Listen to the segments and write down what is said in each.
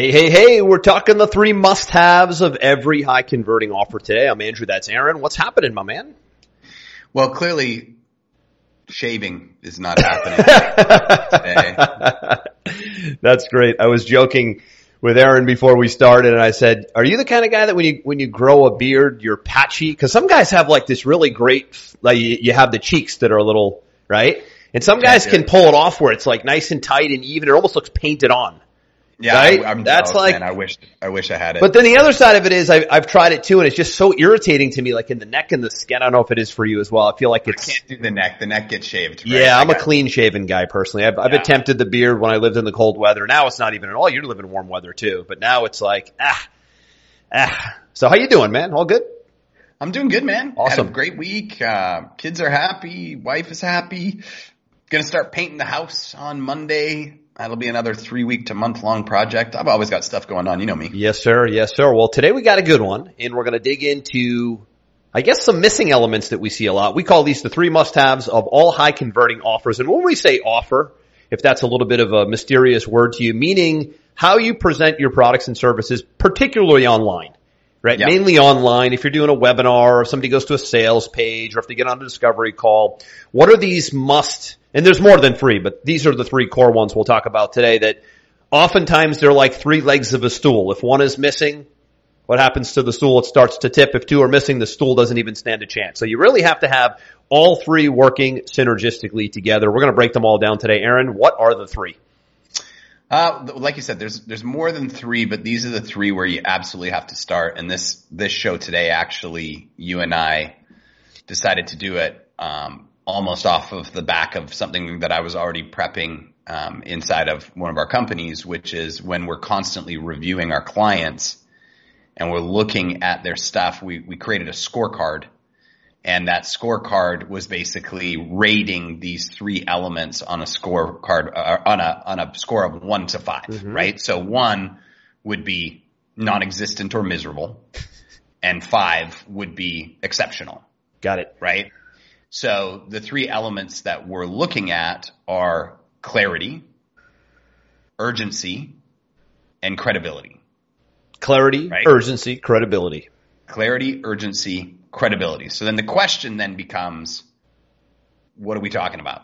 Hey, hey, hey, we're talking the three must-haves of every high converting offer today. I'm Andrew, that's Aaron. What's happening, my man? Well, clearly shaving is not happening today. That's great. I was joking with Aaron before we started and I said, are you the kind of guy that when you, when you grow a beard, you're patchy? Cause some guys have like this really great, like you have the cheeks that are a little, right? And some guys can pull it off where it's like nice and tight and even. It almost looks painted on. Yeah, right? I, am that's jealous, like man. I wish I wish I had it. But then the other side of it is I, I've tried it too, and it's just so irritating to me, like in the neck and the skin. I don't know if it is for you as well. I feel like it's. I can't do the neck. The neck gets shaved. Right? Yeah, I'm a clean shaven guy personally. I've, I've attempted the beard when I lived in the cold weather. Now it's not even at all. You're living in warm weather too, but now it's like ah, ah. So how you doing, man? All good? I'm doing good, man. Had Awesome. a great week. Uh, kids are happy. Wife is happy. Gonna start painting the house on Monday. That'll be another three week to month long project. I've always got stuff going on. You know me. Yes, sir. Yes, sir. Well, today we got a good one, and we're going to dig into, I guess, some missing elements that we see a lot. We call these the three must-haves of all high converting offers. And when we say offer, if that's a little bit of a mysterious word to you, meaning how you present your products and services, particularly online. Right? Mainly online. If you're doing a webinar or somebody goes to a sales page or if they get on a discovery call, what are these must, and there's more than three, but these are the three core ones we'll talk about today that oftentimes they're like three legs of a stool. If one is missing, what happens to the stool? It starts to tip. If two are missing, the stool doesn't even stand a chance. So you really have to have all three working synergistically together. We're going to break them all down today. Aaron, what are the three? Uh, like you said, there's there's more than three, but these are the three where you absolutely have to start. And this this show today, actually, you and I decided to do it um, almost off of the back of something that I was already prepping um, inside of one of our companies, which is when we're constantly reviewing our clients and we're looking at their stuff. We we created a scorecard and that scorecard was basically rating these three elements on a scorecard uh, on a on a score of one to 5 right? So one would be non-existent or miserable, and five would be exceptional, Got it. right? So the three elements that we're looking at are clarity, urgency, and credibility. Clarity, Right. urgency, credibility. clarity, urgency, credibility. So then the question then becomes, what are we talking about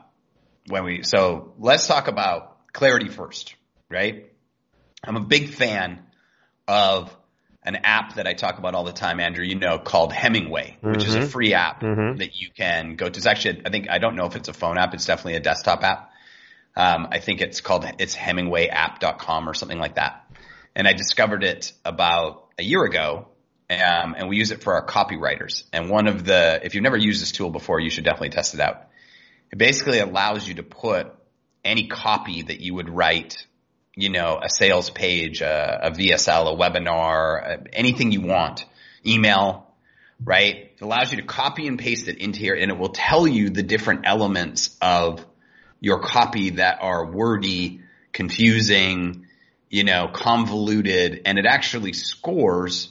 when we, so let's talk about clarity first, right? I'm a big fan of an app that I talk about all the time, Andrew, you know, called Hemingway, which is a free app that you can go to. It's actually, I think, I don't know if it's a phone app. It's definitely a desktop app. Um, I think it's called, it's hemingwayapp.com or something like that. And I discovered it about a year ago um, and we use it for our copywriters. And one of the, if you've never used this tool before, you should definitely test it out. It basically allows you to put any copy that you would write, you know, a sales page, a, a VSL, a webinar, anything you want, email, right? It allows you to copy and paste it into here and it will tell you the different elements of your copy that are wordy, confusing, you know, convoluted, and it actually scores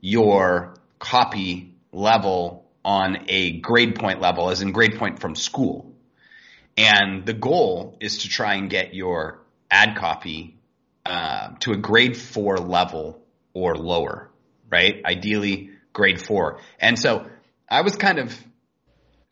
your copy level on a grade point level, as in grade point from school. And the goal is to try and get your ad copy uh, to a grade four level or lower, right? Ideally, grade four. And so I was kind of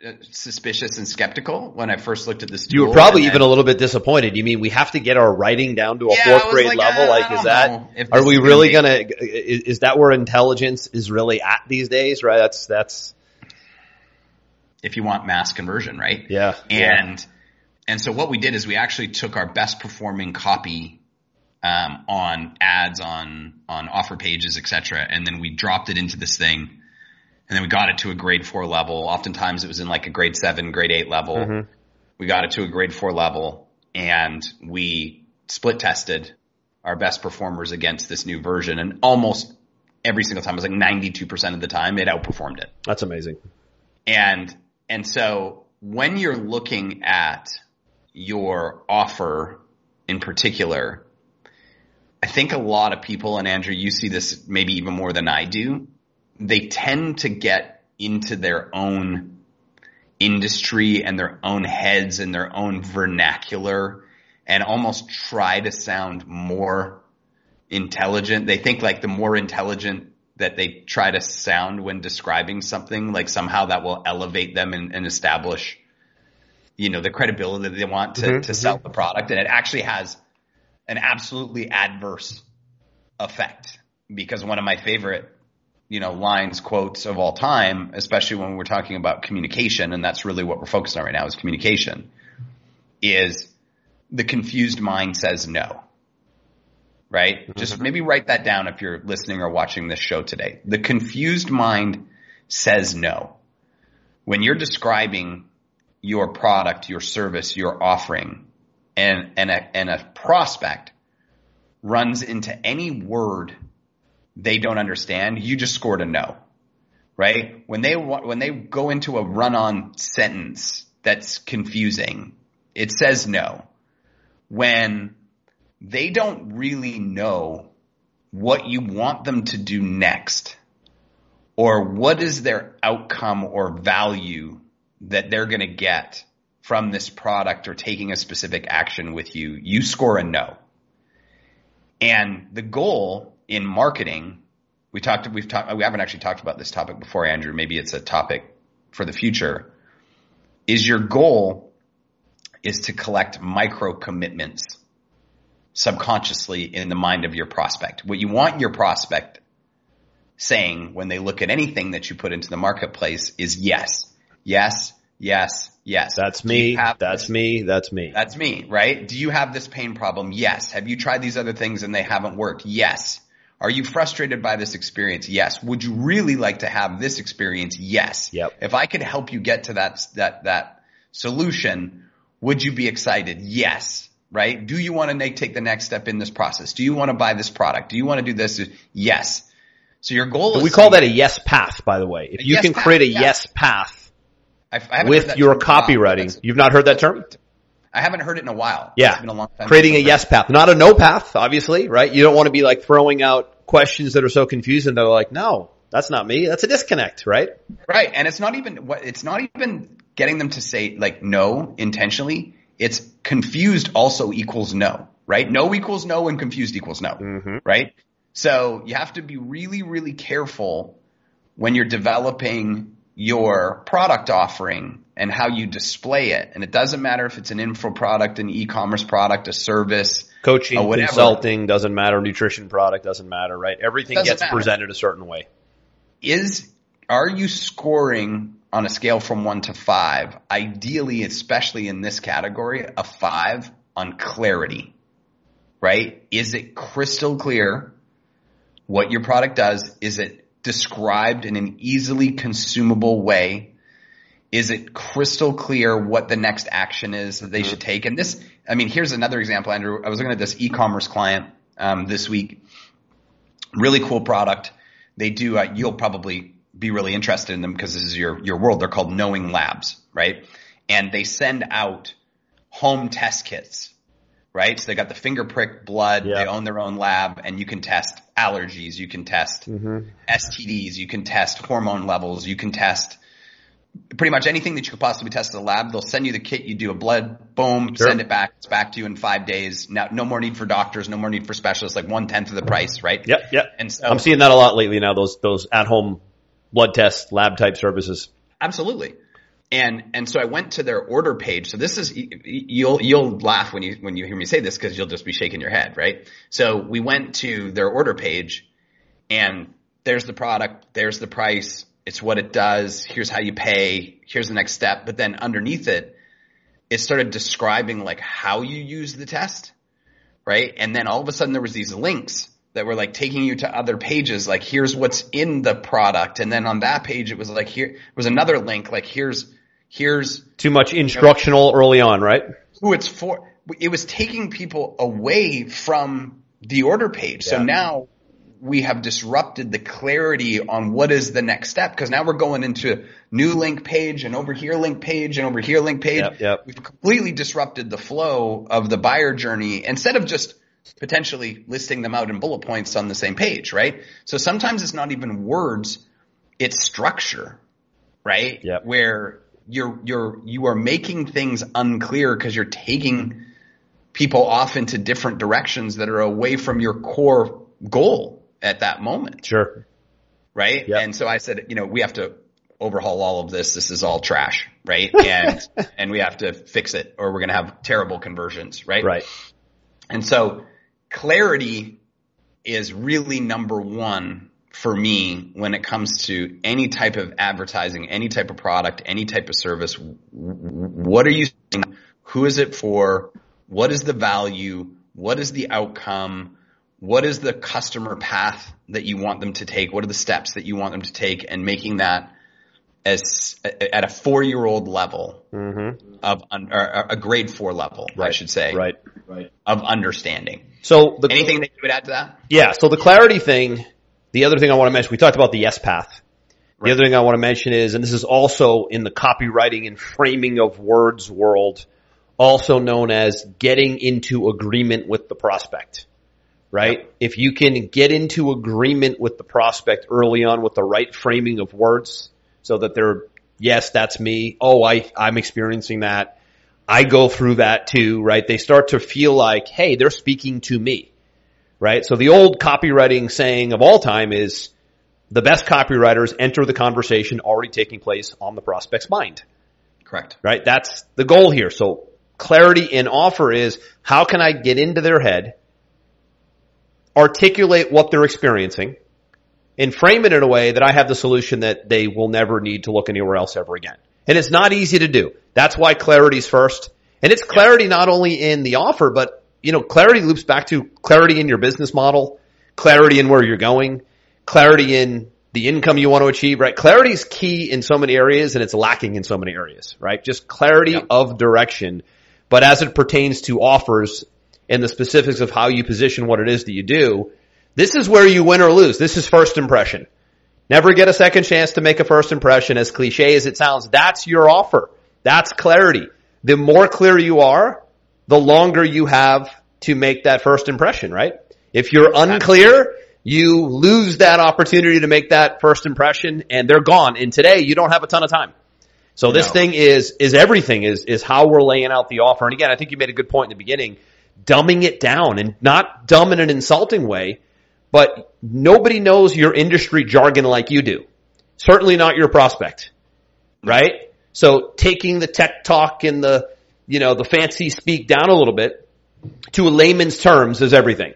uh, suspicious and skeptical when I first looked at this. You were probably even then- a little bit disappointed. You mean we have to get our writing down to a Yeah, fourth grade like, level? Like, I is that, are we really gonna, is, is that where intelligence is really at these days? Right? That's, that's, if you want mass conversion, right? yeah. And and so what we did is we actually took our best performing copy um, on ads, on on offer pages, etc., and then we dropped it into this thing, and then we got it to a grade four level. Oftentimes it was in like a grade seven, grade eight level. We got it to a grade four level, and we split tested our best performers against this new version, and almost every single time. It was like 92% of the time it outperformed it. That's amazing. And, and so when you're looking at your offer in particular, I think a lot of people, and Andrew, you see this maybe even more than I do, they tend to get into their own industry and their own heads and their own vernacular and almost try to sound more intelligent. They think like the more intelligent that they try to sound when describing something, like somehow that will elevate them and, and establish, you know, the credibility that they want to, mm-hmm, to sell mm-hmm. the product. And it actually has an absolutely adverse effect because one of my favorite you know, lines, quotes of all time, especially when we're talking about communication, and that's really what we're focused on right now is communication, is the confused mind says no. Right? Mm-hmm. Just maybe write that down if you're listening or watching this show today. The confused mind says no. When you're describing your product, your service, your offering, and, and a, and a prospect runs into any word they don't understand, you just scored a no, right? When they, when they go into a run on sentence that's confusing, it says no. When they don't really know what you want them to do next or what is their outcome or value that they're going to get from this product or taking a specific action with you, you score a no. And the goal in marketing, we talked, we've talked, we haven't actually talked about this topic before, Andrew. Maybe it's a topic for the future. Is your goal is to collect micro commitments subconsciously in the mind of your prospect. What you want your prospect saying when they look at anything that you put into the marketplace is yes, yes, yes, yes. That's me. That's this? me. That's me. That's me, right? Do you have this pain problem? Yes. Have you tried these other things and they haven't worked? Yes. Are you frustrated by this experience? Yes. Would you really like to have this experience? Yes. Yep. If I could help you get to that, that, that solution, would you be excited? Yes. Right? Do you want to take the next step in this process? Do you want to buy this product? Do you want to do this? Yes. So your goal is. We call that a yes path, by the way. If you yes can path, create a yes path I've, with your copywriting, you've not heard that term? I haven't heard it in a while. Yeah. It's been a long time. Creating a yes path, not a no path, obviously, right? You don't want to be like throwing out questions that are so confusing. That they're like, no, that's not me. That's a disconnect, right? Right. And it's not even what, it's not even getting them to say like no intentionally. It's confused also equals no, right? No equals no and confused equals no, mm-hmm. right? So you have to be really, really careful when you're developing your product offering and how you display it. And it doesn't matter if it's an info product, an e-commerce product, a service, coaching, consulting doesn't matter, nutrition product doesn't matter, right? Everything gets matter. presented a certain way. Is are you scoring on a scale from 1 to 5? Ideally, especially in this category, a 5 on clarity. Right? Is it crystal clear what your product does? Is it described in an easily consumable way? Is it crystal clear what the next action is that they mm-hmm. should take? And this, I mean, here's another example, Andrew. I was looking at this e-commerce client um, this week. Really cool product. They do. Uh, you'll probably be really interested in them because this is your your world. They're called Knowing Labs, right? And they send out home test kits right? So they got the finger prick blood. They own their own lab and you can test allergies. You can test mm-hmm. STDs. You can test hormone levels. You can test pretty much anything that you could possibly test in the lab. They'll send you the kit. You do a blood, boom, sure. send it back. It's back to you in five days. Now, no more need for doctors. No more need for specialists. Like one tenth of the price, right? Yep. Yep. And so I'm seeing that a lot lately now. Those, those at home blood test lab type services. Absolutely. And, and so I went to their order page. So this is, you'll, you'll laugh when you, when you hear me say this because you'll just be shaking your head, right? So we went to their order page and there's the product, there's the price, it's what it does, here's how you pay, here's the next step. But then underneath it, it started describing like how you use the test, right? And then all of a sudden there was these links that were like taking you to other pages, like here's what's in the product. And then on that page, it was like here was another link, like here's here's too much instructional you know, early on, right? Who it's for. It was taking people away from the order page. Yeah. So now we have disrupted the clarity on what is the next step because now we're going into new link page and over here link page and over here link page. Yep, yep. We've completely disrupted the flow of the buyer journey instead of just potentially listing them out in bullet points on the same page, right? So sometimes it's not even words, it's structure, right? Yep. Where you're you're you are making things unclear because you're taking people off into different directions that are away from your core goal at that moment, Sure. right? Yep. And so I said, you know, we have to overhaul all of this. This is all trash, right? And and we have to fix it, or we're going to have terrible conversions, right? Right. And so clarity is really number one for me when it comes to any type of advertising, any type of product, any type of service. W- w- What are you saying? Who is it for? What is the value? What is the outcome? What is the customer path that you want them to take? What are the steps that you want them to take and making that as at a four year old level mm-hmm. of un, or a grade four level, I should say, Right. of understanding. So the Anything that you would add to that? Yeah. So the clarity thing, the other thing I want to mention, we talked about the yes path. The other thing I want to mention is, and this is also in the copywriting and framing of words world, also known as getting into agreement with the prospect. Right? If you can get into agreement with the prospect early on with the right framing of words so that they're, yes, that's me. Oh, I, I'm experiencing that. I go through that too, right? They start to feel like, hey, they're speaking to me right? So the old copywriting saying of all time is the best copywriters enter the conversation already taking place on the prospect's mind, Correct. right? That's the goal here. So clarity in offer is how can I get into their head, articulate what they're experiencing, and frame it in a way that I have the solution that they will never need to look anywhere else ever again. And it's not easy to do. That's why clarity's first. And it's clarity not only in the offer, but you know, clarity loops back to clarity in your business model, clarity in where you're going, clarity in the income you want to achieve, right? Clarity is key in so many areas and it's lacking in so many areas, right? Just clarity Yeah. of direction. But as it pertains to offers and the specifics of how you position what it is that you do, this is where you win or lose. This is first impression. Never get a second chance to make a first impression as cliche as it sounds. That's your offer. That's clarity. The more clear you are, the longer you have to make that first impression, right? If you're unclear, you lose that opportunity to make that first impression and they're gone. And today you don't have a ton of time. So this No. thing is, is everything is, is how we're laying out the offer. And again, I think you made a good point in the beginning, dumbing it down and not dumb in an insulting way, but nobody knows your industry jargon like you do. Certainly not your prospect, right? So taking the tech talk and the, you know, the fancy speak down a little bit to a layman's terms is everything.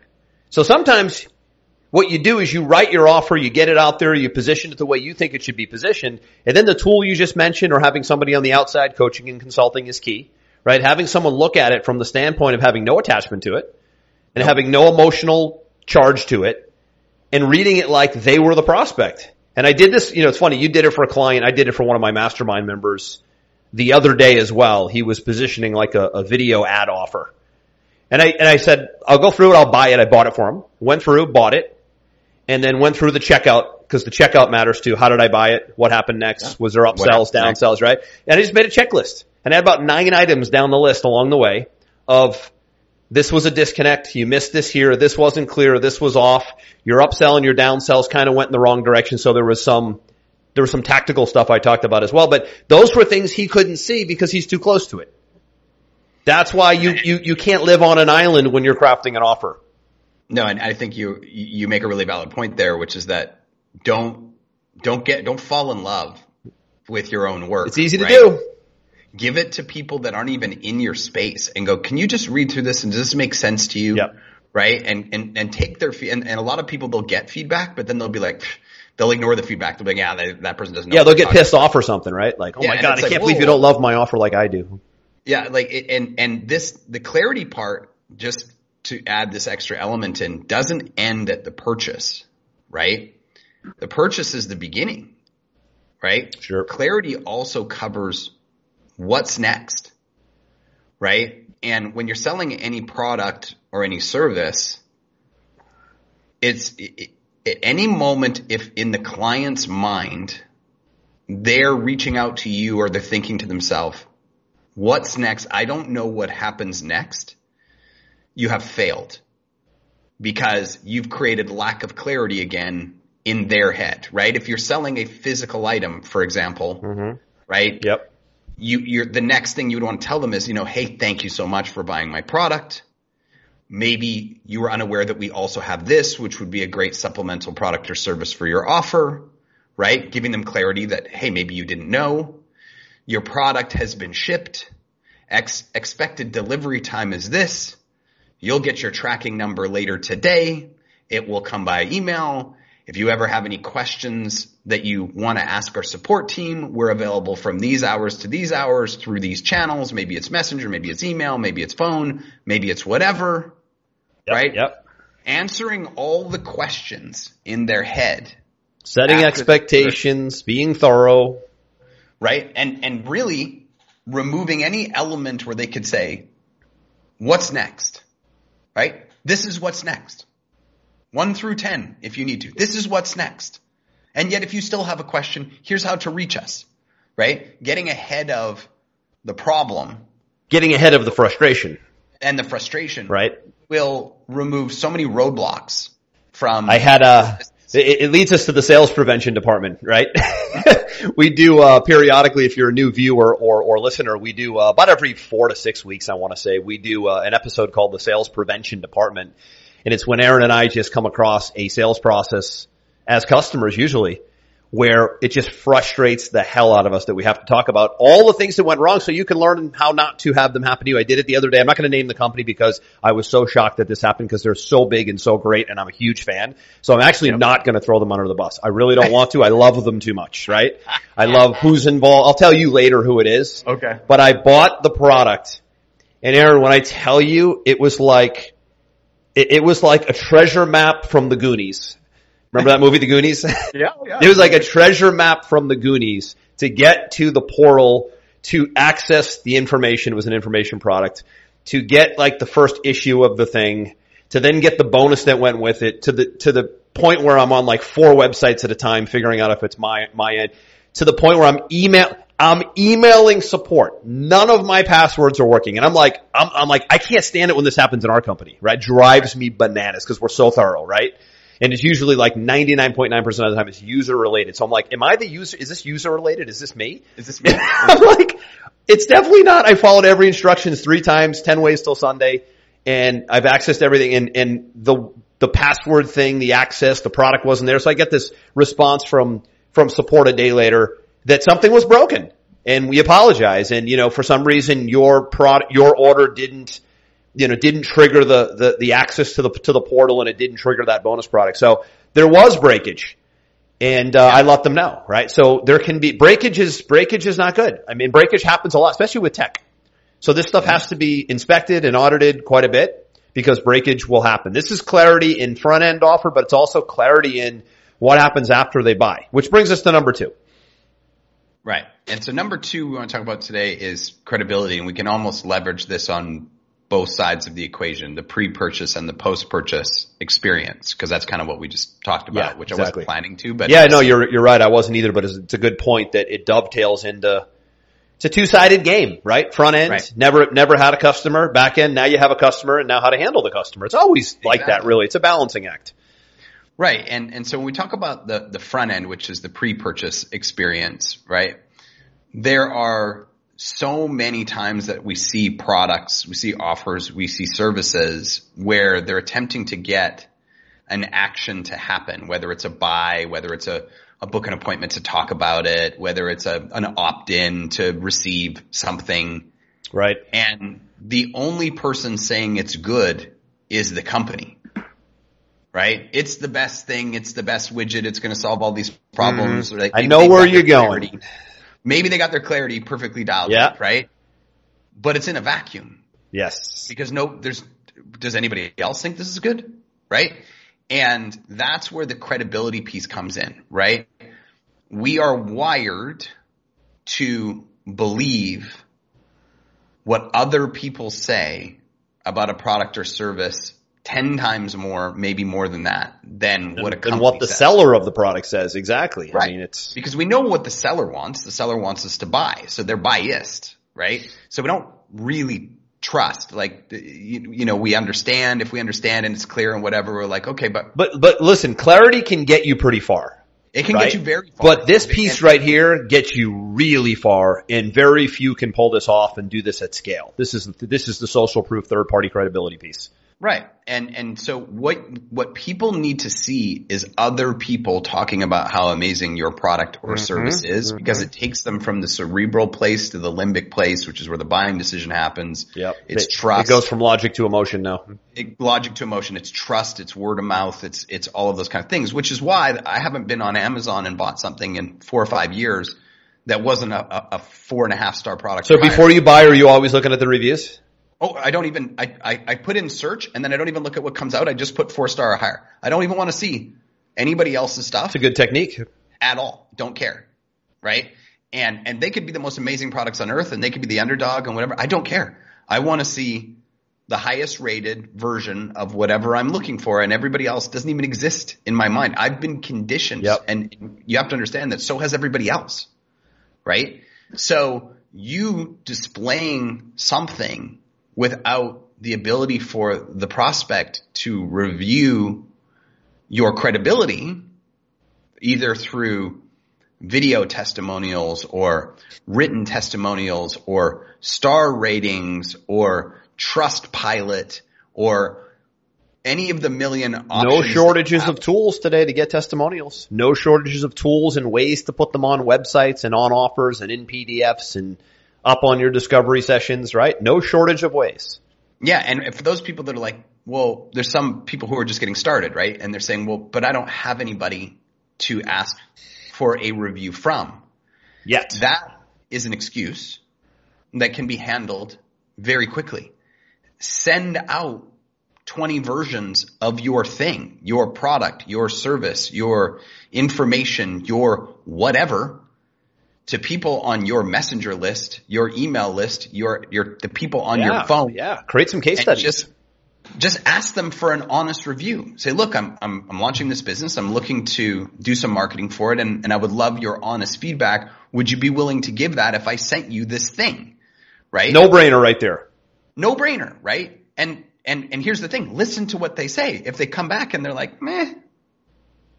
So sometimes what you do is you write your offer, you get it out there, you position it the way you think it should be positioned, and then the tool you just mentioned or having somebody on the outside coaching and consulting is key, right? Having someone look at it from the standpoint of having no attachment to it and having no emotional charge to it and reading it like they were the prospect. And I did this, you know, it's funny, you did it for a client, I did it for one of my mastermind members the other day as well. He was positioning like a, a video ad offer. And I, and I said, I'll go through it, I'll buy it. I bought it for him. Went through, bought it, and then went through the checkout because the checkout matters too. How did I buy it? What happened next? Was there upsells, downsells, right? And I just made a checklist and I had about nine items down the list along the way of this was a disconnect. You missed this here. This wasn't clear. This was off. Your upsell and your downsells kind of went in the wrong direction. So there was some, there was some tactical stuff I talked about as well, but those were things he couldn't see because he's too close to it. That's why you, you, you can't live on an island when you're crafting an offer. No, and I think you you make a really valid point there, which is that don't don't get don't fall in love with your own work. It's easy to right? do. Give it to people that aren't even in your space and go, can you just read through this and does this make sense to you? Yep. Right? And and and take their feed and, and a lot of people they'll get feedback, but then they'll be like they'll ignore the feedback. They'll be like, yeah, they, that person doesn't know. Yeah, they'll get pissed off or something, right? Like, oh Yeah, my god, I like, can't believe you don't love my offer like I do. Yeah, like it, and and this the clarity part just to add this extra element in doesn't end at the purchase, right? The purchase is the beginning, right? Sure. Clarity also covers what's next, right? And when you're selling any product or any service, it's it, at any moment, if in the client's mind, they're reaching out to you or they're thinking to themselves, what's next? I don't know what happens next. You have failed because you've created lack of clarity again in their head, right? If you're selling a physical item, for example, mm-hmm. right? Yep. You, you're the next thing you would want to tell them is, you know, hey, thank you so much for buying my product. Maybe you were unaware that we also have this, which would be a great supplemental product or service for your offer, right? Giving them clarity that, hey, maybe you didn't know. Your product has been shipped. Ex- expected delivery time is this. You'll get your tracking number later today. It will come by email. If you ever have any questions that you want to ask our support team, we're available from these hours to these hours through these channels. Maybe it's messenger, maybe it's email, maybe it's phone, maybe it's whatever. Yep, right? Yep. Answering all the questions in their head. Setting expectations, being thorough. Right? And, and really removing any element where they could say, what's next? Right? This is what's next. One through 10 if you need to. This is what's next. And yet if you still have a question, here's how to reach us, right? Getting ahead of the problem. Getting ahead of the frustration. And the frustration. Right. Will remove so many roadblocks from. I had a, it, leads us to the sales prevention department, right? we do uh, periodically, if you're a new viewer or or listener, we do uh, about every four to six weeks. I want to say we do uh, an episode called the sales prevention department, and it's when Aaron and I just come across a sales process as customers usually where it just frustrates the hell out of us that we have to talk about all the things that went wrong so you can learn how not to have them happen to you. I did it the other day. I'm not going to name the company because I was so shocked that this happened because they're so big and so great and I'm a huge fan. So I'm actually yep. not going to throw them under the bus. I really don't want to. I love them too much, right? I love who's involved. I'll tell you later who it is. Okay. But I bought the product and Aaron, when I tell you, it was like, it, it was like a treasure map from the Goonies. Remember that movie, The Goonies? Yeah, yeah. It was like a treasure map from the Goonies to get to the portal to access the information. It was an information product to get like the first issue of the thing to then get the bonus that went with it to the, to the point where I'm on like four websites at a time figuring out if it's my, my end to the point where I'm email, I'm emailing support. None of my passwords are working. And I'm like, I'm, I'm like, I can't stand it when this happens in our company, right? Drives me bananas because we're so thorough, right? And it's usually like 99.9% of the time it's user related. So I'm like, am I the user? Is this user related? Is this me? Is this me? I'm like, it's definitely not. I followed every instructions three times, 10 ways till Sunday, and I've accessed everything and, and the, the password thing, the access, the product wasn't there. So I get this response from, from support a day later that something was broken and we apologize. And, you know, for some reason your product, your order didn't, you know, didn't trigger the, the, the access to the, to the portal and it didn't trigger that bonus product. So there was breakage and, uh, I let them know, right? So there can be breakage is, breakage is not good. I mean, breakage happens a lot, especially with tech. So this stuff has to be inspected and audited quite a bit because breakage will happen. This is clarity in front end offer, but it's also clarity in what happens after they buy, which brings us to number two. Right. And so number two we want to talk about today is credibility and we can almost leverage this on both sides of the equation, the pre-purchase and the post-purchase experience, because that's kind of what we just talked about, yeah, which exactly. I wasn't planning to. But yeah, no, you're you're right. I wasn't either, but it's, a good point that it dovetails into. It's a two-sided game, right? Front end, right. never never had a customer. Back end, now you have a customer, and now how to handle the customer. It's always exactly. like that, really. It's a balancing act. Right, and and so when we talk about the the front end, which is the pre-purchase experience, right? There are so many times that we see products, we see offers, we see services where they're attempting to get an action to happen, whether it's a buy, whether it's a, a book an appointment to talk about it, whether it's a, an opt-in to receive something. Right. And the only person saying it's good is the company. Right? It's the best thing. It's the best widget. It's going to solve all these problems. Mm-hmm. I know where you're going. Maybe they got their clarity perfectly dialed yeah. up, right? But it's in a vacuum. Yes. Because no, there's, does anybody else think this is good? Right? And that's where the credibility piece comes in, right? We are wired to believe what other people say about a product or service 10 times more, maybe more than that, than what a company and what the says. seller of the product says exactly. Right. I mean, it's because we know what the seller wants. The seller wants us to buy, so they're biased, right? So we don't really trust. Like, you, you know, we understand. If we understand and it's clear and whatever, we're like, okay, but but but listen, clarity can get you pretty far. it can right? get you very far. But this piece right here gets you really far, and very few can pull this off and do this at scale. This is this is the social proof third party credibility piece. Right. And and so what what people need to see is other people talking about how amazing your product or Mm-hmm. service is because it takes them from the cerebral place to the limbic place, which is where the buying decision happens. Yep, It's it, trust. It goes from logic to emotion now. it- logic to emotion. It's trust. It's word of mouth. It's it's all of those kind of things. Which is why I haven't been on Amazon and bought something in four or five years that wasn't a, a, a four and a half star product. So before you buy, are you always looking at the reviews? Oh, I don't even, I, I, I put in search and then I don't even look at what comes out. I just put four star or higher. I don't even want to see anybody else's stuff It's a good technique. at all. Don't care. Right. And, and they could be the most amazing products on earth and they could be the underdog and whatever. I don't care. I want to see the highest rated version of whatever I'm looking for and everybody else doesn't even exist in my mind. I've been conditioned Yep. and you have to understand that so has everybody else. Right. So you displaying something without the ability for the prospect to review your credibility either through video testimonials or written testimonials or star ratings or trust pilot or any of the million No shortages of tools today to get testimonials. No shortages of tools and ways to put them on websites and on offers and in PDFs and up on your discovery sessions, right? No shortage of ways. Yeah, and for those people that are like, well, there's some people who are just getting started, right? And they're saying, well, but I don't have anybody to ask for a review from. Yet. That is an excuse that can be handled very quickly. Send out 20 versions of your thing, your product, your service, your information, your whatever to people on your messenger list, your email list, your, your, the people on yeah, your phone. Yeah. Create some case studies. just just ask them for an honest review. Say, look, I'm I'm I'm launching this business. I'm looking to do some marketing for it, and, and I would love your honest feedback. Would you be willing to give that if I sent you this thing? Right? no brainer right there. no brainer, right? And and and here's the thing: listen to what they say. If they come back and they're like, meh,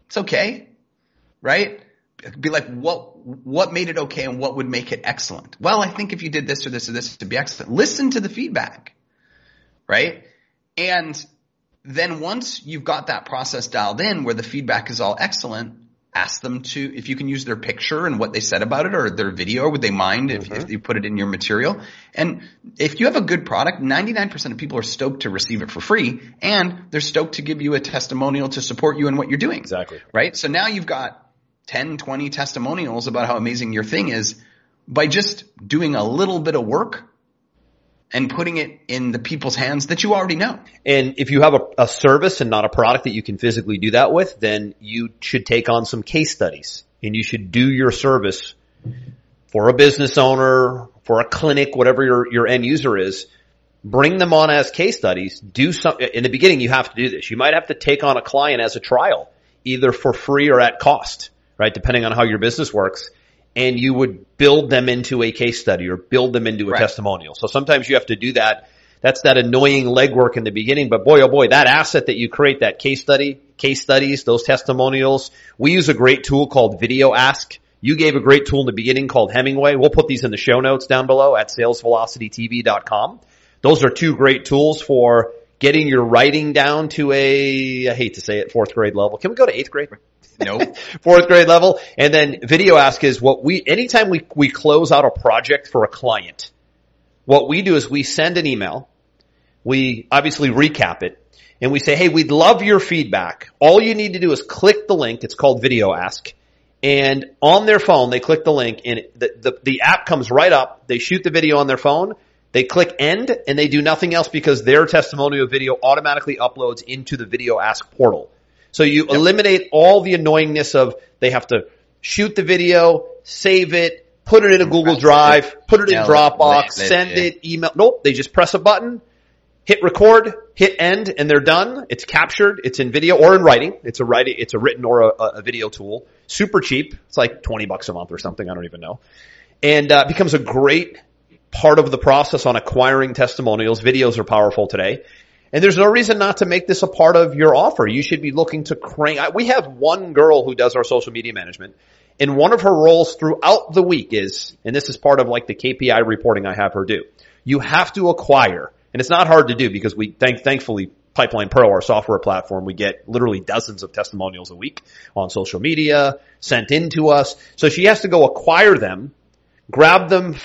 it's okay, right? Be like, what what made it okay, and what would make it excellent? Well, I think if you did this or this or this, it'd be excellent. Listen to the feedback, right? And then once you've got that process dialed in, where the feedback is all excellent, ask them to if you can use their picture and what they said about it or their video would they mind if, if mm-hmm. you put it in your material and if you have a good product 99% of people are stoked to receive it for free and they're stoked to give you a testimonial to support you in what you're doing Exactly. right so now you've got 10 20 testimonials about how amazing your thing is by just doing a little bit of work and putting it in the people's hands that you already know And if you have a, a service and not a product that you can physically do that with, then you should take on some case studies and you should do your service for a business owner, for a clinic, whatever your, your end user is. Bring them on as case studies. Do some, in the beginning you have to do this. You might have to take on a client as a trial, either for free or at cost, right? Depending on how your business works. And you would build them into a case study or build them into a Right. testimonial. So sometimes you have to do that that's that annoying legwork in the beginning, but boy, oh boy, that asset that you create, that case study, case studies, those testimonials, we use a great tool called Video Ask. You gave a great tool in the beginning called Hemingway. We'll put these in the show notes down below at salesvelocitytv.com. Those are two great tools for getting your writing down to a, I hate to say it, fourth grade level. Can we go to eighth grade? nope fourth grade level. And then video ask is what we, anytime we, we close out a project for a client, what we do is we send an email. We obviously recap it and we say, Hey, we'd love your feedback. All you need to do is click the link. It's called video ask. And on their phone, they click the link and the, the, the app comes right up. They shoot the video on their phone. They click end and they do nothing else because their testimonial video automatically uploads into the video ask portal. So you eliminate all the annoyingness of they have to shoot the video, save it, put it in a Google Drive, put it in Dropbox, send it, email. Nope, they just press a button. hit record, hit end, and they're done. It's captured. It's in video or in writing. It's a writing, it's a written or a, a video tool. Super cheap. It's like 20 bucks a month or something. I don't even know. And, uh, becomes a great part of the process on acquiring testimonials. Videos are powerful today. And there's no reason not to make this a part of your offer. You should be looking to crank. We have one girl who does our social media management and one of her roles throughout the week is, and this is part of like the KPI reporting I have her do. You have to acquire and it's not hard to do because we thank, thankfully Pipeline Pro, our software platform, we get literally dozens of testimonials a week on social media sent in to us. So she has to go acquire them, grab them,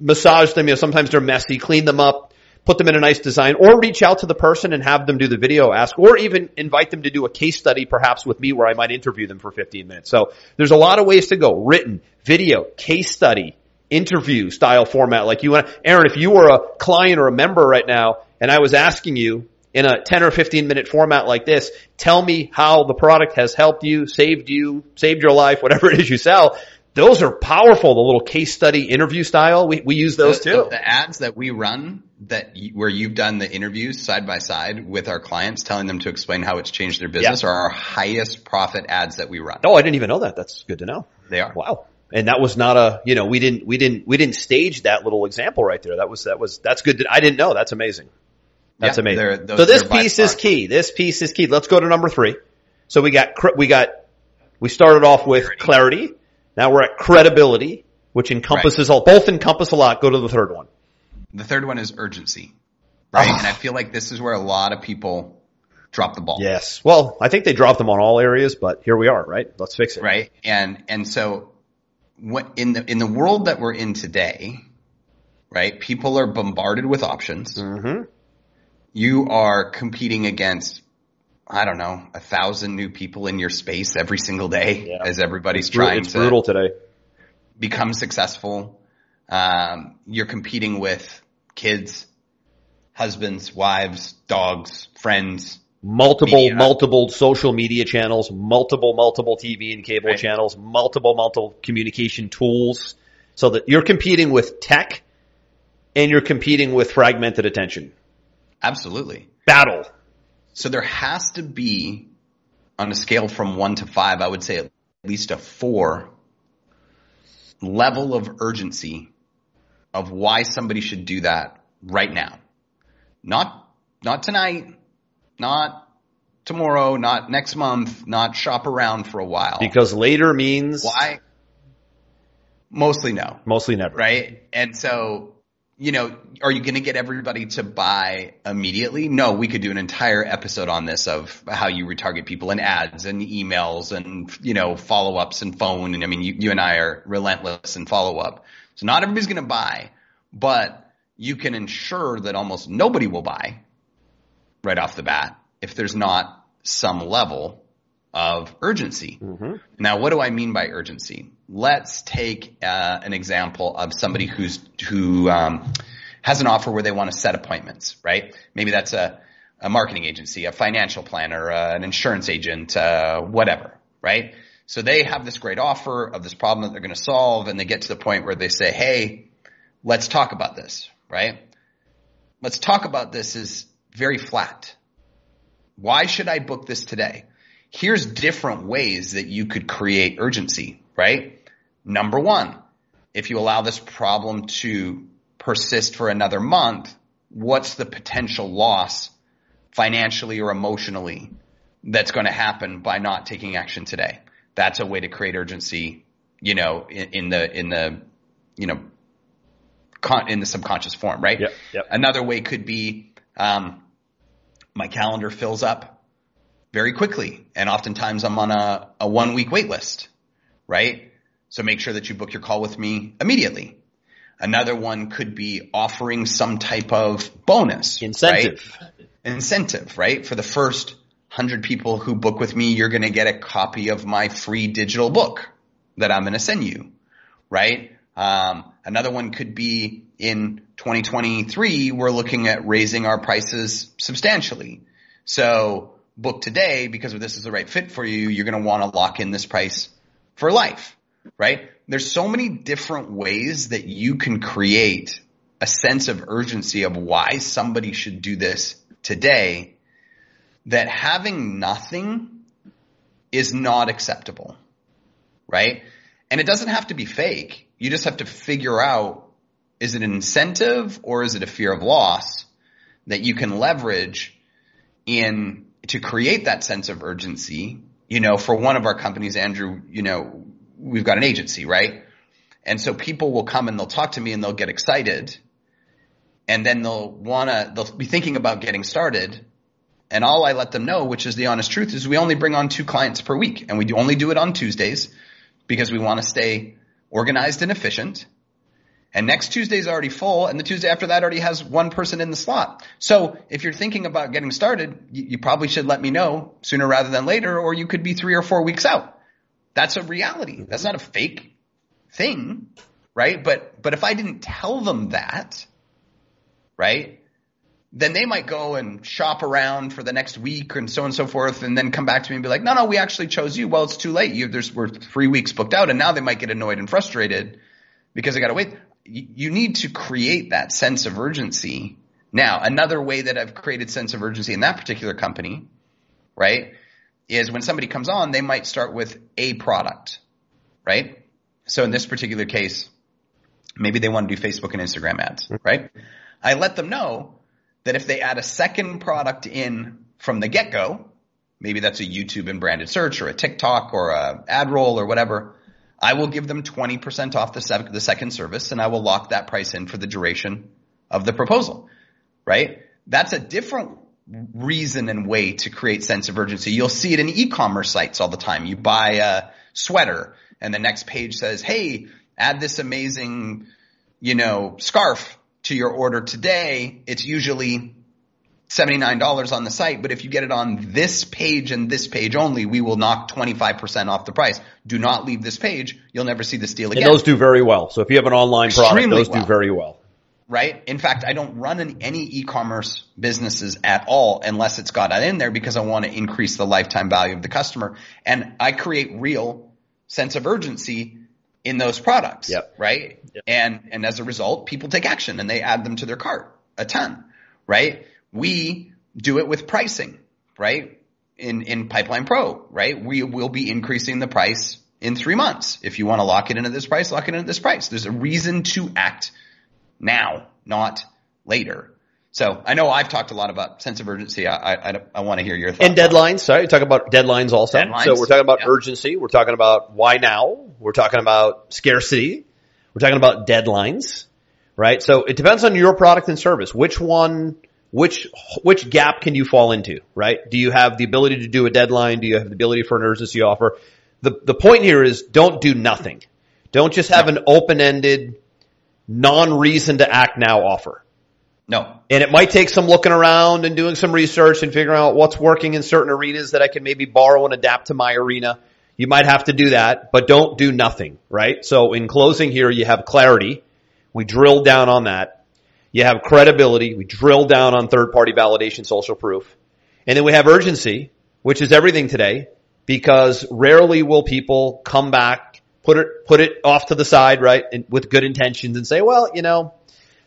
massage them. You know, sometimes they're messy, clean them up, put them in a nice design or reach out to the person and have them do the video ask or even invite them to do a case study perhaps with me where I might interview them for 15 minutes. So there's a lot of ways to go. Written, video, case study, interview style format like you want. Aaron, if you were a client or a member right now and I was asking you in a 10 or 15 minute format like this, tell me how the product has helped you, saved you, saved your life, whatever it is you sell. Those are powerful. The little case study interview style. We, we use those the, too. The, the, ads that we run that where you've done the interviews side by side with our clients, telling them to explain how it's changed their business are our highest profit ads that we run. Oh, I didn't even know that. That's good to know. They are. Wow. And that was not a, you know, we didn't, we didn't, we didn't stage that little example right there. That was, that was, that's good. To, I didn't know. That's amazing. That's Yeah, amazing. they're- those- so this piece is key. This piece is key. Let's go to number three. So we got, we got, we started off with clarity. Now we're at credibility, which encompasses all, both encompass a lot. Go to the third one. The third one is urgency, right? And I feel like this is where a lot of people drop the ball. Yes. Well, I think they drop them on all areas, but here we are, right? Let's fix it. right? And and so what in the in the world that we're in today, right? People are bombarded with options. Mm-hmm. You are competing against I don't know, a thousand new people in your space every single day Yeah. as everybody's It's, trying it's to brutal today. become successful. Um, you're competing with kids, husbands, wives, dogs, friends, multiple, media. multiple social media channels, multiple, multiple TV and cable Right. channels, multiple, multiple communication tools so that you're competing with tech and you're competing with fragmented attention. Absolutely. Battle. So there has to be, on a scale from one to five, I would say at least a four level of urgency of why somebody should do that right now. Not, not tonight, not tomorrow, not next month, not shop around for a while. Because later means why? Mostly no mostly never. right? And so, you know, are you going to get everybody to buy immediately? No, we could do an entire episode on this of how you retarget people in ads and emails and, you know, follow ups and phone. And I mean, you, you and I are relentless in follow up. So not everybody's going to buy, but you can ensure that almost nobody will buy right off the bat if there's not some level of urgency. Now, what do I mean by urgency? Let's take uh, an example of somebody who's who um, has an offer where they want to set appointments, right? Maybe that's a, a marketing agency, a financial planner, uh, an insurance agent, uh, whatever, right? So they have this great offer of this problem that they're going to solve, and they get to the point where they say, "Hey, let's talk about this," right? Let's talk about this is very flat. Why should I book this today? Here's different ways that you could create urgency, right? Number one, if you allow this problem to persist for another month, what's the potential loss financially or emotionally that's going to happen by not taking action today? That's a way to create urgency, you know, in, in the, in the, you know, con- in the subconscious form, right? Yep, yep. Another way could be, um, my calendar fills up very quickly. And oftentimes I'm on a, a one week wait list, right? So make sure that you book your call with me immediately. Another one could be offering some type of bonus. Incentive. right? Incentive, right? For the first hundred people who book with me, you're going to get a copy of my free digital book that I'm going to send you, right? Um, another one could be in 2023, we're looking at raising our prices substantially. So book today because this is the right fit for you, you're going to want to lock in this price for life, right? There's so many different ways that you can create a sense of urgency of why somebody should do this today that having nothing is not acceptable. Right? And it doesn't have to be fake. You just have to figure out is it an incentive or is it a fear of loss that you can leverage in to create that sense of urgency? You know, for one of our companies, Andrew, you know, we've got an agency, right? And so people will come and they'll talk to me and they'll get excited and then they'll wanna, they'll be thinking about getting started. And all I let them know, which is the honest truth, is we only bring on two clients per week and we do only do it on Tuesdays because we want to stay organized and efficient. And next Tuesday is already full and the Tuesday after that already has one person in the slot. So if you're thinking about getting started, you, you probably should let me know sooner rather than later or you could be three or four weeks out. That's a reality. Mm-hmm. That's not a fake thing, right? But, but if I didn't tell them that, right? Then they might go and shop around for the next week and so on and so forth and then come back to me and be like, no, no, we actually chose you. Well, it's too late. You, there's, we're three weeks booked out and now they might get annoyed and frustrated because they got to wait. You need to create that sense of urgency. Now, another way that I've created sense of urgency in that particular company, right, is when somebody comes on, they might start with a product, right? So in this particular case, maybe they want to do Facebook and Instagram ads, right? I let them know that if they add a second product in from the get go, maybe that's a YouTube and branded search or a TikTok or a AdRoll or whatever, I will give them 20% off the, the second service and I will lock that price in for the duration of the proposal, right? That's a different reason and way to create sense of urgency. You'll see it in e-commerce sites all the time. You buy a sweater and the next page says, Hey, add this amazing, you know, scarf to your order today. It's usually $79 on the site, but if you get it on this page and this page only, we will knock 25% off the price. Do not leave this page. You'll never see this deal again. And those do very well. So if you have an online product, those well. do very well. right? In fact, I don't run any, any e-commerce businesses at all unless it's got that in there because I want to increase the lifetime value of the customer. And I create real sense of urgency in those products, Yep. right? Yep. And, and as a result, people take action and they add them to their cart a ton, right? We do it with pricing, right? In, in Pipeline Pro, right? We will be increasing the price in three months. If you want to lock it into this price, lock it into this price. There's a reason to act now, not later. So I know I've talked a lot about sense of urgency. I, I, I want to hear your thoughts. And deadlines, sorry, talk about deadlines also. Deadlines, So we're talking about yeah. urgency. We're talking about why now. We're talking about scarcity. We're talking about deadlines, right? So it depends on your product and service. Which one, which, which gap can you fall into, right? Do you have the ability to do a deadline? Do you have the ability for an urgency offer? The, the point here is don't do nothing. Don't just have an open-ended, non-reason to act now offer. No, And it might take some looking around and doing some research and figuring out what's working in certain arenas that I can maybe borrow and adapt to my arena. You might have to do that, but don't do nothing, right? So in closing here, you have clarity. We drill down on that. You have credibility. We drill down on third party validation, social proof. And then we have urgency, which is everything today because rarely will people come back, put it, put it off to the side, right? And with good intentions and say, well, you know,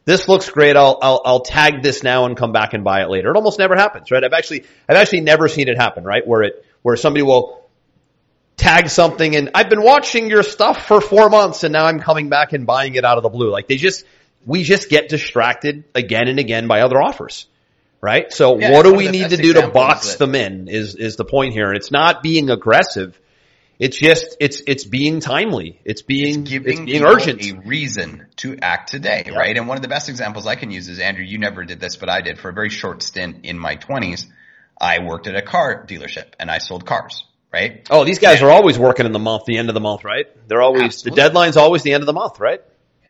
this looks great. I'll, I'll, I'll tag this now and come back and buy it later. It almost never happens, right? I've actually, I've actually never seen it happen, right? Where it, where somebody will tag something and I've been watching your stuff for four months and now I'm coming back and buying it out of the blue. Like they just, we just get distracted again and again by other offers, right? So Yeah, what do we need to do to box them in is, is the point here. And it's not being aggressive. It's just, it's, it's being timely. It's being, it's, giving being urgent. a reason to act today, right? And one of the best examples I can use is Andrew. You never did this, but I did for a very short stint in my twenties. I worked at a car dealership and I sold cars, right? Oh, these guys are always working in the month, the end of the month, right? They're always, Absolutely. the deadline's always the end of the month, right?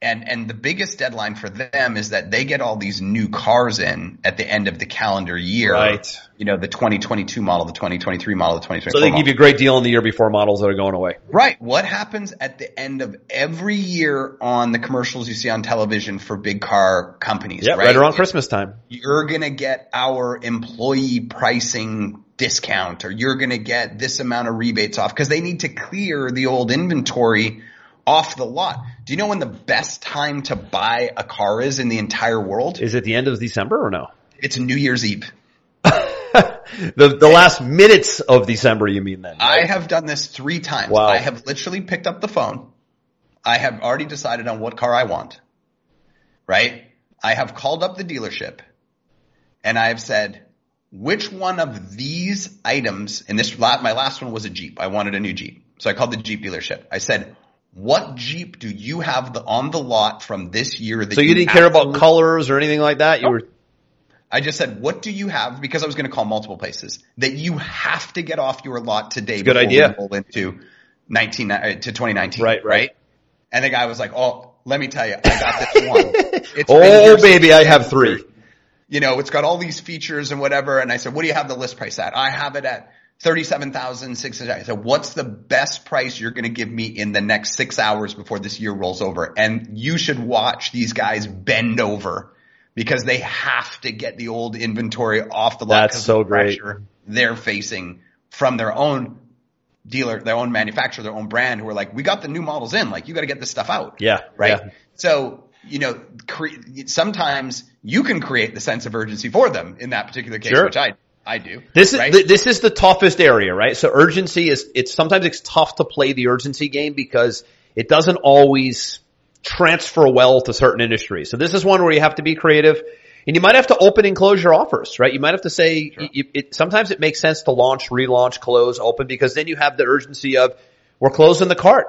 And and the biggest deadline for them is that they get all these new cars in at the end of the calendar year. Right. You know, the 2022 model, the 2023 model, the 2024 So they model. give you a great deal in the year before models that are going away. Right. What happens at the end of every year on the commercials you see on television for big car companies? Yeah, right, right around Christmas time. You're gonna get our employee pricing discount, or you're gonna get this amount of rebates off because they need to clear the old inventory off the lot. Do you know when the best time to buy a car is in the entire world? Is it the end of December or no? It's New Year's Eve. the the last minutes of December, you mean then? I have done this three times. Wow. I have literally picked up the phone. I have already decided on what car I want. Right? I have called up the dealership and I have said, which one of these items, and this, my last one was a Jeep. I wanted a new Jeep. So I called the Jeep dealership. I said, what Jeep do you have the, on the lot from this year that so you didn't care about colors or anything like that. You were I just said, what do you have? Because I was going to call multiple places that you have to get off your lot today. good idea. Roll into 19 uh, to 2019. Right, right. And the guy was like, oh, let me tell you, I got this one. It's oh baby, I have three. you know, it's got all these features and whatever. And I said, what do you have the list price at? I have it at 37,600. I said, what's the best price you're going to give me in the next six hours before this year rolls over? And you should watch these guys bend over because they have to get the old inventory off the lot. That's so the great. They're facing from their own dealer, their own manufacturer, their own brand who are like, we got the new models in. Like you got to get this stuff out Yeah, right? yeah. So, you know, cre- sometimes you can create the sense of urgency for them in that particular case, Sure. which I, I do. This is right? th- this is the toughest area, right? So urgency is it's sometimes it's tough to play the urgency game because it doesn't always transfer well to certain industries. So this is one where you have to be creative and you might have to open and close your offers, right? You might have to say you, you- it, sometimes it makes sense to launch, relaunch, close, open because then you have the urgency of we're closing the cart.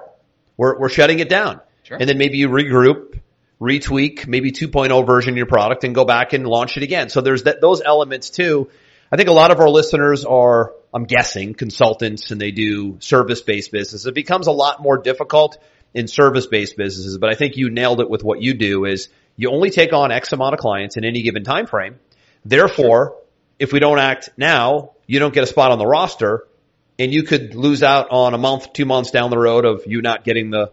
We're we're shutting it down. Sure. And then maybe you regroup, retweak, maybe 2.0 version of your product and go back and launch it again. So there's that, those elements too. I think a lot of our listeners are, I'm guessing, consultants and they do service-based business. It becomes a lot more difficult in service-based businesses, but I think you nailed it with what you do is you only take on X amount of clients in any given time frame. Therefore, if we don't act now, you don't get a spot on the roster and you could lose out on a month, two months down the road of you not getting the,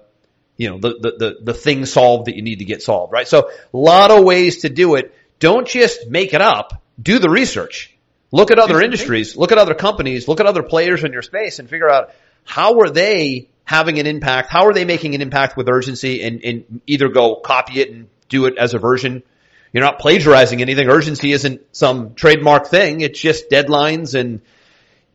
you know, the, the, the, the thing solved that you need to get solved, right? So a lot of ways to do it. Don't just make it up. Do the research. Look at other industries, look at other companies, look at other players in your space and figure out how are they having an impact? How are they making an impact with urgency and, and either go copy it and do it as a version. You're not plagiarizing anything. Urgency isn't some trademark thing. It's just deadlines and,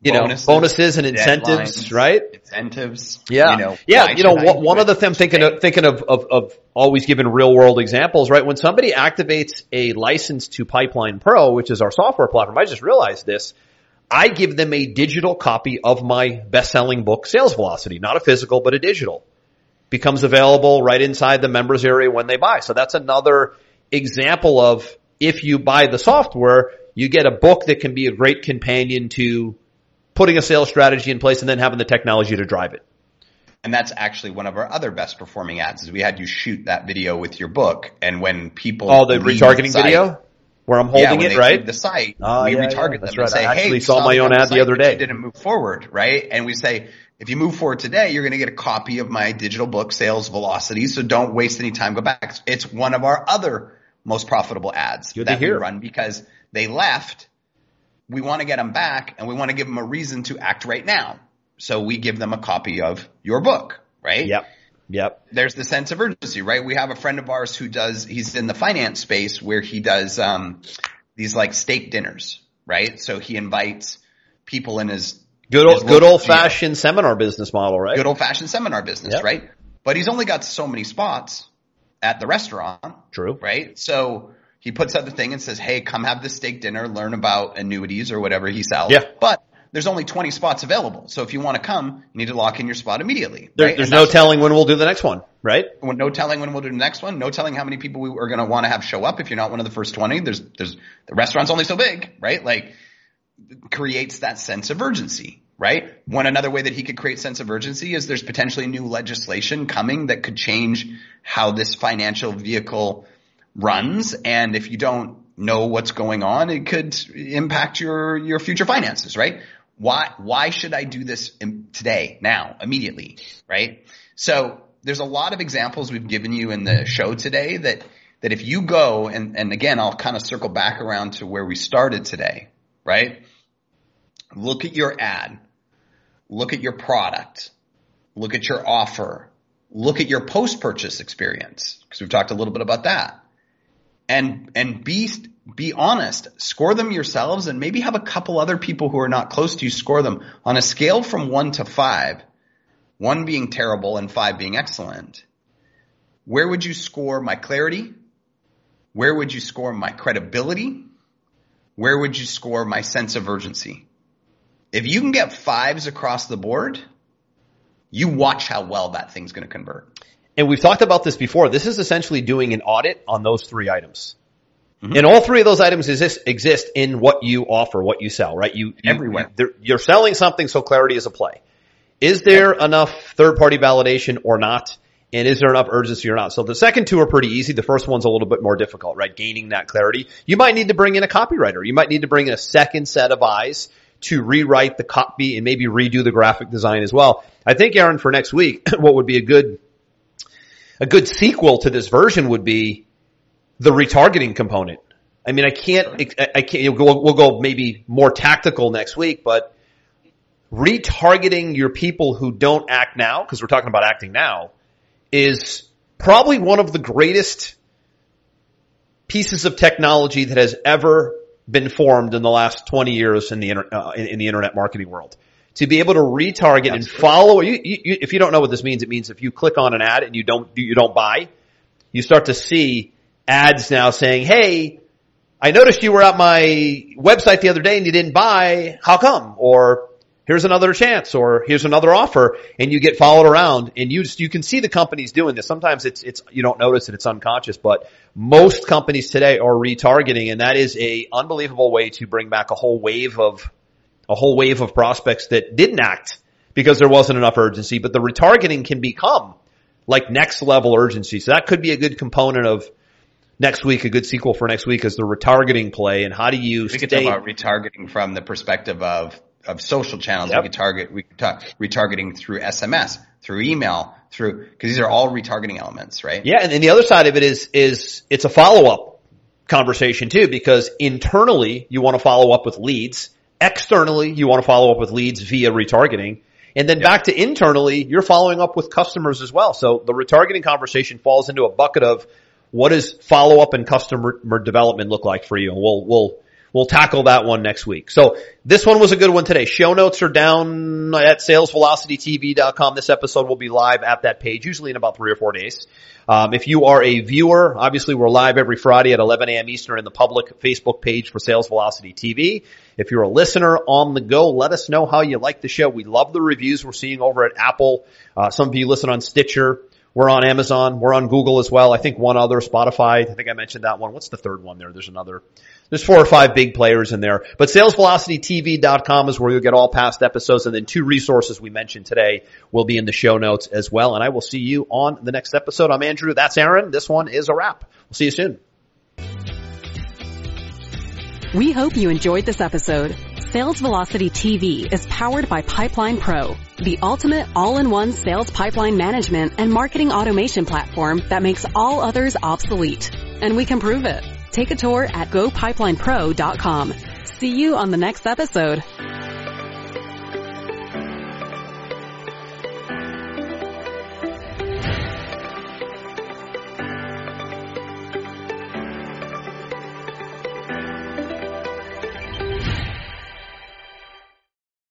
you Bonuses, know, bonuses and incentives, right? Incentives. Yeah. You know, yeah. You know, one, one do of the it? things I'm thinking of, thinking of, of, of always giving real world examples, right? When somebody activates a license to Pipeline Pro, which is our software platform, I just realized this. I give them a digital copy of my best selling book, Sales Velocity, not a physical, but a digital becomes available right inside the members area when they buy. So that's another example of if you buy the software, you get a book that can be a great companion to putting a sales strategy in place and then having the technology to drive it. And that's actually one of our other best performing ads is we had you shoot that video with your book. And when people, Oh, the retargeting site- video where I'm yeah, holding when it, right? The site, Oh, we yeah, yeah, retarget that's them right. and say, I "Hey, saw my own ad the other day." Didn't move forward, right?" And we say, "If you move forward today, you're going to get a copy of my digital book, Sales Velocity. So don't waste any time. Go back. It's one of our other most profitable ads Good that we run because they left. We want to get them back, and we want to give them a reason to act right now. So we give them a copy of your book, right? Yep. Yep. there's the sense of urgency, right? We have a friend of ours who does, he's in the finance space where he does, um, these like steak dinners, right? So he invites people in his Good his old, good local old fashioned seminar business model, right? good old fashioned seminar business, Yep. right? But he's only got so many spots at the restaurant, True. right? So he puts out the thing and says, Hey, come have this steak dinner, learn about annuities or whatever he sells. Yeah. But there's only 20 spots available. So if you want to come, you need to lock in your spot immediately. There, right? there's no telling when we'll do the next one, right? no telling when we'll do the next one, no telling how many people we are going to want to have show up if you're not one of the first 20. There's, there's, the restaurant's only so big, right? Like, creates that sense of urgency, right? One another way that he could create sense of urgency is there's potentially new legislation coming that could change how this financial vehicle runs. And if you don't know what's going on, it could impact your, your future finances, right? Why, why should I do this today, now, immediately, right? So there's a lot of examples we've given you in the show today that, that if you go and, and again, I'll kind of circle back around to where we started today, right? Look at your ad. Look at your product. Look at your offer. look at your post-purchase experience because we've talked a little bit about that and and be be honest. Score them yourselves and maybe have a couple other people who are not close to you score them. On a scale from 1 to 5 1 being terrible and 5 being excellent where would you score my clarity? Where would you score my credibility? Where would you score my sense of urgency? If you can get fives across the board you watch how well that thing's going to convert. And we've talked about this before. This is essentially doing an audit on those three items. Mm-hmm. And all three of those items exist, exist in what you offer, what you sell, right? You, everywhere. You're selling something, so clarity is a play. Is there enough third party validation or not? And is there enough urgency or not? So the second two are pretty easy. The first one's a little bit more difficult, right? Gaining that clarity. You might need to bring in a copywriter. You might need to bring in a second set of eyes to rewrite the copy and maybe redo the graphic design as well. I think Aaron for next week, what would be a good, a good sequel to this version would be the retargeting component. I mean, I can't, I can't, we'll, we'll go maybe more tactical next week, but retargeting your people who don't act now, because we're talking about acting now, is probably one of the greatest pieces of technology that has ever been formed in the last 20 years in the, inter, uh, in, in, the internet marketing world. To be able to retarget Absolutely. and follow, you, you, if you don't know what this means, it means if you click on an ad and you don't, you don't buy, you start to see ads now saying, hey, I noticed you were at my website the other day and you didn't buy. How come? Or here's another chance or here's another offer and you get followed around and you just, you can see the companies doing this. Sometimes it's, it's, you don't notice it, it's unconscious, but most companies today are retargeting and that is a unbelievable way to bring back a whole wave of, a whole wave of prospects that didn't act because there wasn't enough urgency, but the retargeting can become like next level urgency. So that could be a good component of next week, a good sequel for next week is the retargeting play and how do you we stay- could talk about retargeting from the perspective of of social channels. Yep. We could target, we could talk retargeting through SMS, through email, through, cause these are all retargeting elements, right? Yeah. And then the other side of it is, is it's a follow up conversation too, because internally you want to follow up with leads. Externally, you want to follow up with leads via retargeting. And then yep. back to internally, you're following up with customers as well. So the retargeting conversation falls into a bucket of what does follow up and customer development look like for you? And we'll, we'll, We'll tackle that one next week. So this one was a good one today. Show notes are down at salesvelocitytv.com. This episode will be live at that page, usually in about three or four days. Um, if you are a viewer, obviously we're live every Friday at 11 a.m. Eastern in the public Facebook page for Sales Velocity TV. If you're a listener on the go, let us know how you like the show. We love the reviews we're seeing over at Apple. Uh, some of you listen on Stitcher. We're on Amazon. We're on Google as well. I think one other, Spotify. I think I mentioned that one. What's the third one there? There's another. There's four or five big players in there. But salesvelocitytv.com is where you'll get all past episodes and then two resources we mentioned today will be in the show notes as well. And I will see you on the next episode. I'm Andrew. That's Aaron. This one is a wrap. We'll see you soon. We hope you enjoyed this episode. Sales Velocity TV is powered by Pipeline Pro, the ultimate all-in-one sales pipeline management and marketing automation platform that makes all others obsolete. And we can prove it. Take a tour at gopipelinepro.com. See you on the next episode.